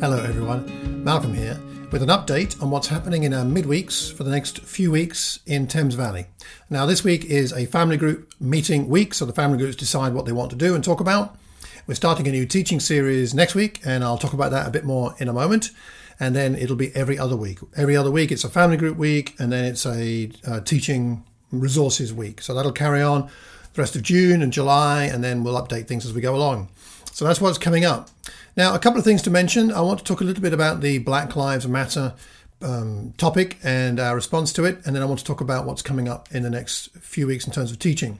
Hello, everyone. Malcolm here with an update on what's happening in our midweeks for the next few weeks in Thames Valley. Now, this week is a family group meeting week, so the family groups decide what they want to do and talk about. We're starting a new teaching series next week, and I'll talk about that a bit more in a moment. And then it'll be every other week. Every other week, it's a family group week, and then it's a uh, teaching resources week. So that'll carry on the rest of June and July, and then we'll update things as we go along. So that's what's coming up. Now, a couple of things to mention. I want to talk a little bit about the Black Lives Matter um, topic and our response to it, and then I want to talk about what's coming up in the next few weeks in terms of teaching.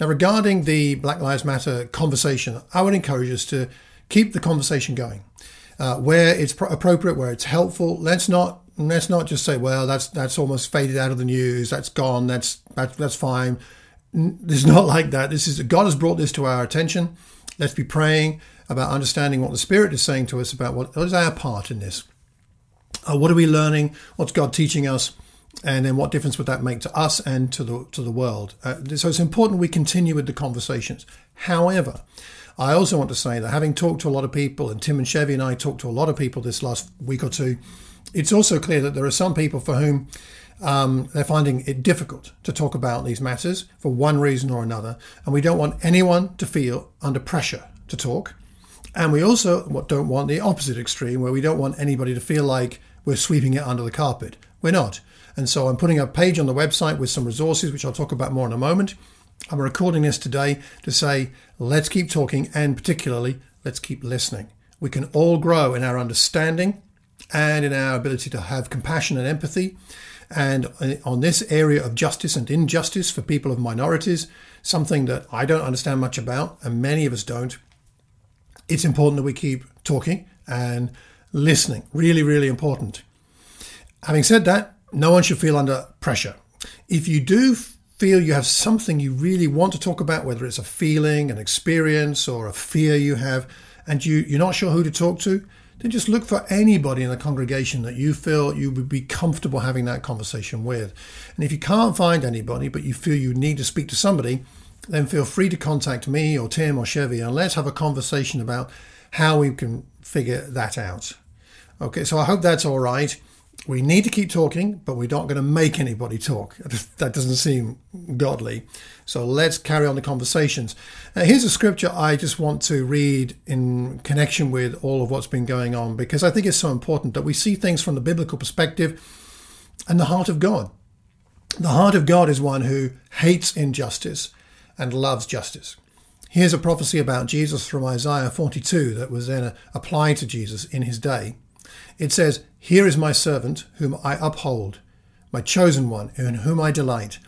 Now, regarding the Black Lives Matter conversation, I would encourage us to keep the conversation going. Uh, where it's pro- appropriate, where it's helpful, let's not let's not just say, "Well, that's that's almost faded out of the news. That's gone. That's that's, that's fine." It's not like that. This is God has brought this to our attention. Let's be praying about understanding what the Spirit is saying to us about what, what is our part in this. Uh, what are we learning? What's God teaching us? And then what difference would that make to us and to the to the world? Uh, so it's important we continue with the conversations. However, I also want to say that having talked to a lot of people, and Tim and Chevy and I talked to a lot of people this last week or two, it's also clear that there are some people for whom um, they're finding it difficult to talk about these matters for one reason or another, and we don't want anyone to feel under pressure to talk. And we also don't want the opposite extreme where we don't want anybody to feel like we're sweeping it under the carpet. We're not. And so I'm putting a page on the website with some resources, which I'll talk about more in a moment. I'm recording this today to say, let's keep talking and particularly, let's keep listening. We can all grow in our understanding and in our ability to have compassion and empathy. And on this area of justice and injustice for people of minorities, something that I don't understand much about, and many of us don't, it's important that we keep talking and listening. Really, really important. Having said that, no one should feel under pressure. If you do feel you have something you really want to talk about, whether it's a feeling, an experience, or a fear you have, and you, you're not sure who to talk to, then just look for anybody in the congregation that you feel you would be comfortable having that conversation with. And if you can't find anybody, but you feel you need to speak to somebody, then feel free to contact me or Tim or Chevy and let's have a conversation about how we can figure that out. Okay, so I hope that's all right. We need to keep talking, but we're not going to make anybody talk. That doesn't seem godly. So let's carry on the conversations. Now, here's a scripture I just want to read in connection with all of what's been going on because I think it's so important that we see things from the biblical perspective and the heart of God. The heart of God is one who hates injustice and loves justice. Here's a prophecy about Jesus from Isaiah 42 that was then uh, applied to Jesus in his day. It says, Here is my servant whom I uphold, my chosen one in whom I delight.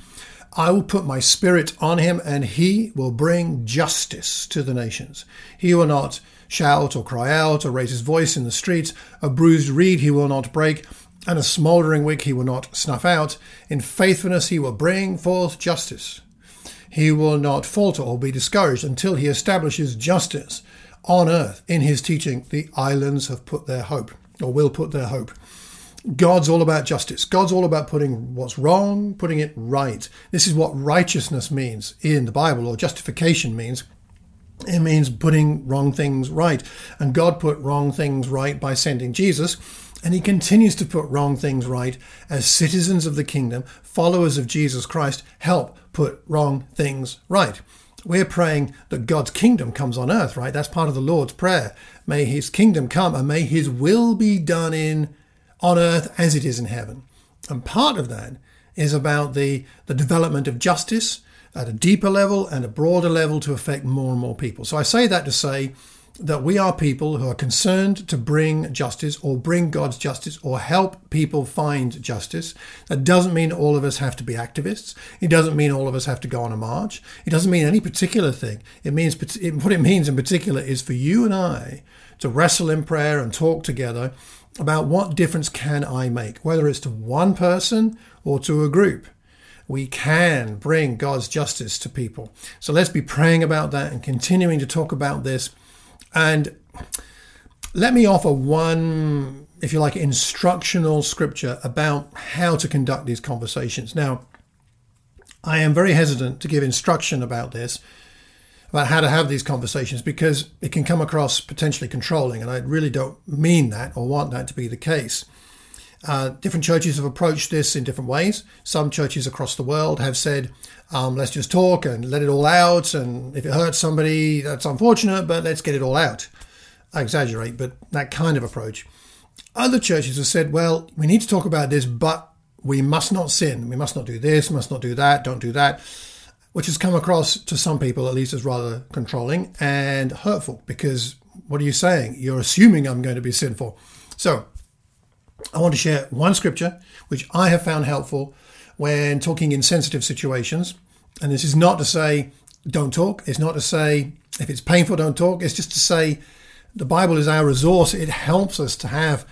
I will put my spirit on him, and he will bring justice to the nations. He will not shout or cry out or raise his voice in the streets. A bruised reed he will not break, and a smouldering wick he will not snuff out. In faithfulness he will bring forth justice. He will not falter or be discouraged until he establishes justice on earth. In his teaching, the islands have put their hope, or will put their hope. God's all about justice. God's all about putting what's wrong, putting it right. This is what righteousness means in the Bible, or justification means. It means putting wrong things right. And God put wrong things right by sending Jesus. And he continues to put wrong things right as citizens of the kingdom, followers of Jesus Christ, help put wrong things right. We're praying that God's kingdom comes on earth, right? That's part of the Lord's prayer. May his kingdom come and may his will be done in on earth as it is in heaven. And part of that is about the, the development of justice at a deeper level and a broader level to affect more and more people. So I say that to say that we are people who are concerned to bring justice or bring God's justice or help people find justice. That doesn't mean all of us have to be activists. It doesn't mean all of us have to go on a march. It doesn't mean any particular thing. It means what it means in particular is for you and I to wrestle in prayer and talk together about what difference can I make, whether it's to one person or to a group we can bring God's justice to people. So let's be praying about that and continuing to talk about this and let me offer one, if you like, instructional scripture about how to conduct these conversations. Now, I am very hesitant to give instruction about this about how to have these conversations because it can come across potentially controlling, and I really don't mean that or want that to be the case. Uh, different churches have approached this in different ways. Some churches across the world have said, um, let's just talk and let it all out. And if it hurts somebody, that's unfortunate, but let's get it all out. I exaggerate, but that kind of approach. Other churches have said, well, we need to talk about this, but we must not sin. We must not do this, must not do that, don't do that which has come across to some people at least as rather controlling and hurtful because what are you saying? You're assuming I'm going to be sinful. So I want to share one scripture which I have found helpful when talking in sensitive situations. And this is not to say don't talk, it's not to say if it's painful, don't talk, it's just to say the Bible is our resource. It helps us to have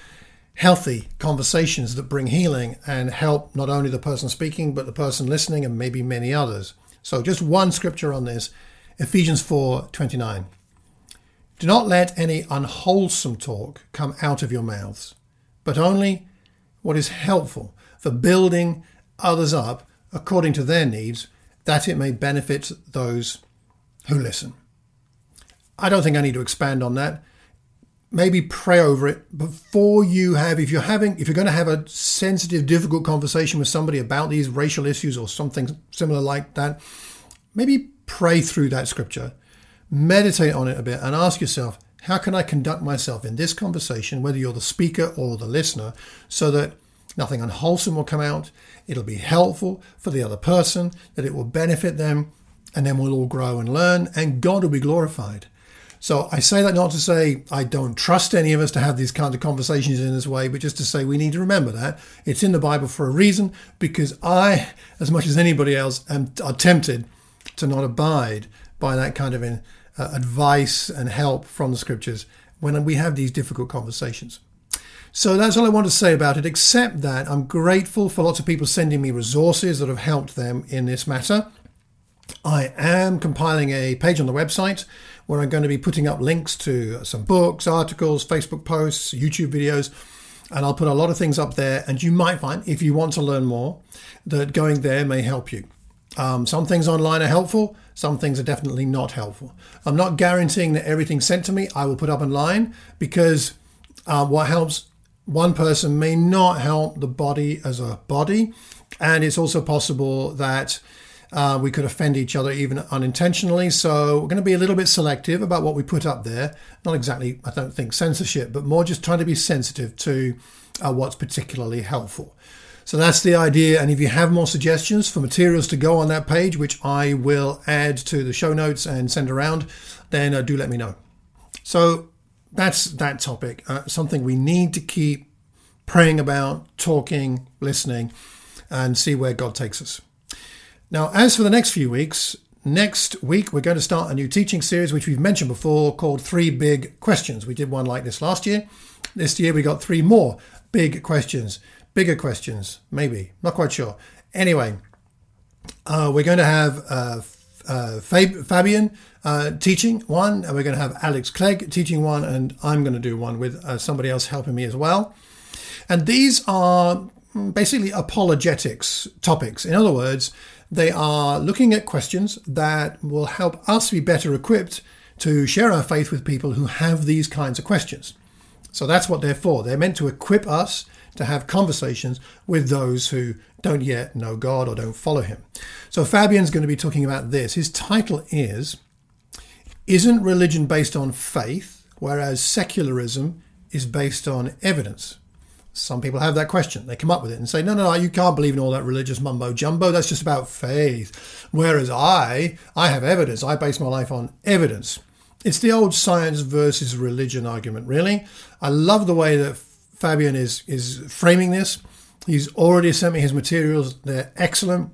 healthy conversations that bring healing and help not only the person speaking, but the person listening and maybe many others. So just one scripture on this, Ephesians 4:29. Do not let any unwholesome talk come out of your mouths, but only what is helpful for building others up according to their needs, that it may benefit those who listen. I don't think I need to expand on that. Maybe pray over it before you have, if you're having, if you're going to have a sensitive, difficult conversation with somebody about these racial issues or something similar like that, maybe pray through that scripture, meditate on it a bit, and ask yourself, how can I conduct myself in this conversation, whether you're the speaker or the listener, so that nothing unwholesome will come out, it'll be helpful for the other person, that it will benefit them, and then we'll all grow and learn, and God will be glorified. So I say that not to say I don't trust any of us to have these kinds of conversations in this way, but just to say we need to remember that it's in the Bible for a reason. Because I, as much as anybody else, am are tempted to not abide by that kind of uh, advice and help from the Scriptures when we have these difficult conversations. So that's all I want to say about it, except that I'm grateful for lots of people sending me resources that have helped them in this matter. I am compiling a page on the website where I'm going to be putting up links to some books, articles, Facebook posts, YouTube videos, and I'll put a lot of things up there. And you might find, if you want to learn more, that going there may help you. Um, some things online are helpful, some things are definitely not helpful. I'm not guaranteeing that everything sent to me I will put up online because uh, what helps one person may not help the body as a body. And it's also possible that uh, we could offend each other even unintentionally. So we're going to be a little bit selective about what we put up there. Not exactly, I don't think, censorship, but more just trying to be sensitive to uh, what's particularly helpful. So that's the idea. And if you have more suggestions for materials to go on that page, which I will add to the show notes and send around, then uh, do let me know. So that's that topic. Uh, something we need to keep praying about, talking, listening, and see where God takes us. Now, as for the next few weeks, next week we're going to start a new teaching series, which we've mentioned before, called Three Big Questions. We did one like this last year. This year we got three more big questions, bigger questions, maybe, not quite sure. Anyway, uh, we're going to have uh, uh, Fab- Fabian uh, teaching one, and we're going to have Alex Clegg teaching one, and I'm going to do one with uh, somebody else helping me as well. And these are basically apologetics topics. In other words, they are looking at questions that will help us be better equipped to share our faith with people who have these kinds of questions. So that's what they're for. They're meant to equip us to have conversations with those who don't yet know God or don't follow Him. So Fabian's going to be talking about this. His title is Isn't Religion Based on Faith, whereas secularism is based on evidence? Some people have that question. They come up with it and say, no, no, no, you can't believe in all that religious mumbo jumbo. That's just about faith. Whereas I, I have evidence. I base my life on evidence. It's the old science versus religion argument, really. I love the way that Fabian is, is framing this. He's already sent me his materials. They're excellent.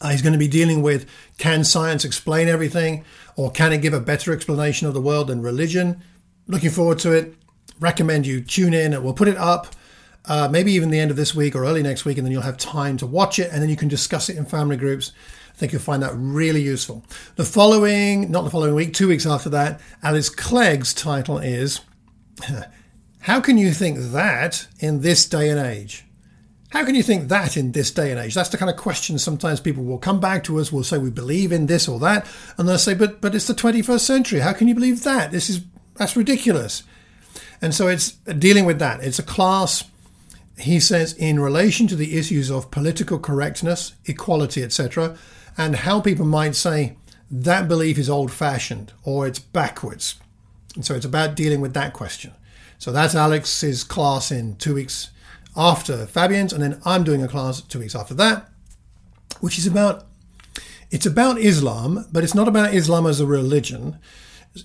Uh, he's going to be dealing with can science explain everything or can it give a better explanation of the world than religion? Looking forward to it recommend you tune in. We'll put it up uh, maybe even the end of this week or early next week, and then you'll have time to watch it, and then you can discuss it in family groups. I think you'll find that really useful. The following, not the following week, two weeks after that, Alex Clegg's title is How Can You Think That in This Day and Age? How can you think that in this day and age? That's the kind of question sometimes people will come back to us, will say we believe in this or that, and they'll say, but but it's the 21st century. How can you believe that? This is that's ridiculous. And so it's dealing with that. It's a class, he says, in relation to the issues of political correctness, equality, etc., and how people might say that belief is old fashioned or it's backwards. And so it's about dealing with that question. So that's Alex's class in two weeks after Fabian's, and then I'm doing a class two weeks after that, which is about it's about Islam, but it's not about Islam as a religion.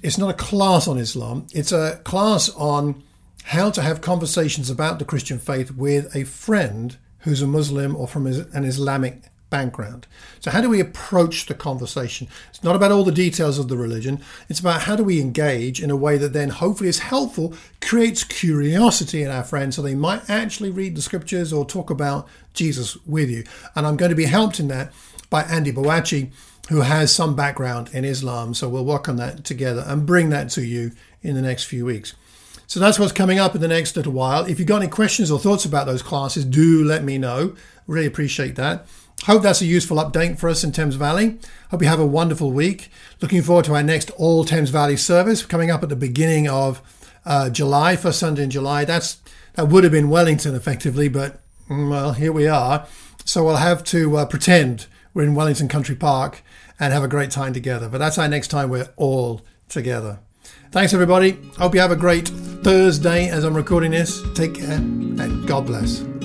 It's not a class on Islam. It's a class on how to have conversations about the Christian faith with a friend who's a Muslim or from an Islamic background. So, how do we approach the conversation? It's not about all the details of the religion, it's about how do we engage in a way that then hopefully is helpful, creates curiosity in our friends so they might actually read the scriptures or talk about Jesus with you. And I'm going to be helped in that by Andy Bowachi, who has some background in Islam. So, we'll work on that together and bring that to you in the next few weeks. So that's what's coming up in the next little while. If you've got any questions or thoughts about those classes, do let me know. Really appreciate that. Hope that's a useful update for us in Thames Valley. Hope you have a wonderful week. Looking forward to our next All Thames Valley service coming up at the beginning of uh, July, first Sunday in July. That's that would have been Wellington effectively, but mm, well, here we are. So we'll have to uh, pretend we're in Wellington Country Park and have a great time together. But that's our next time we're all together. Thanks, everybody. Hope you have a great Thursday as I'm recording this. Take care and God bless.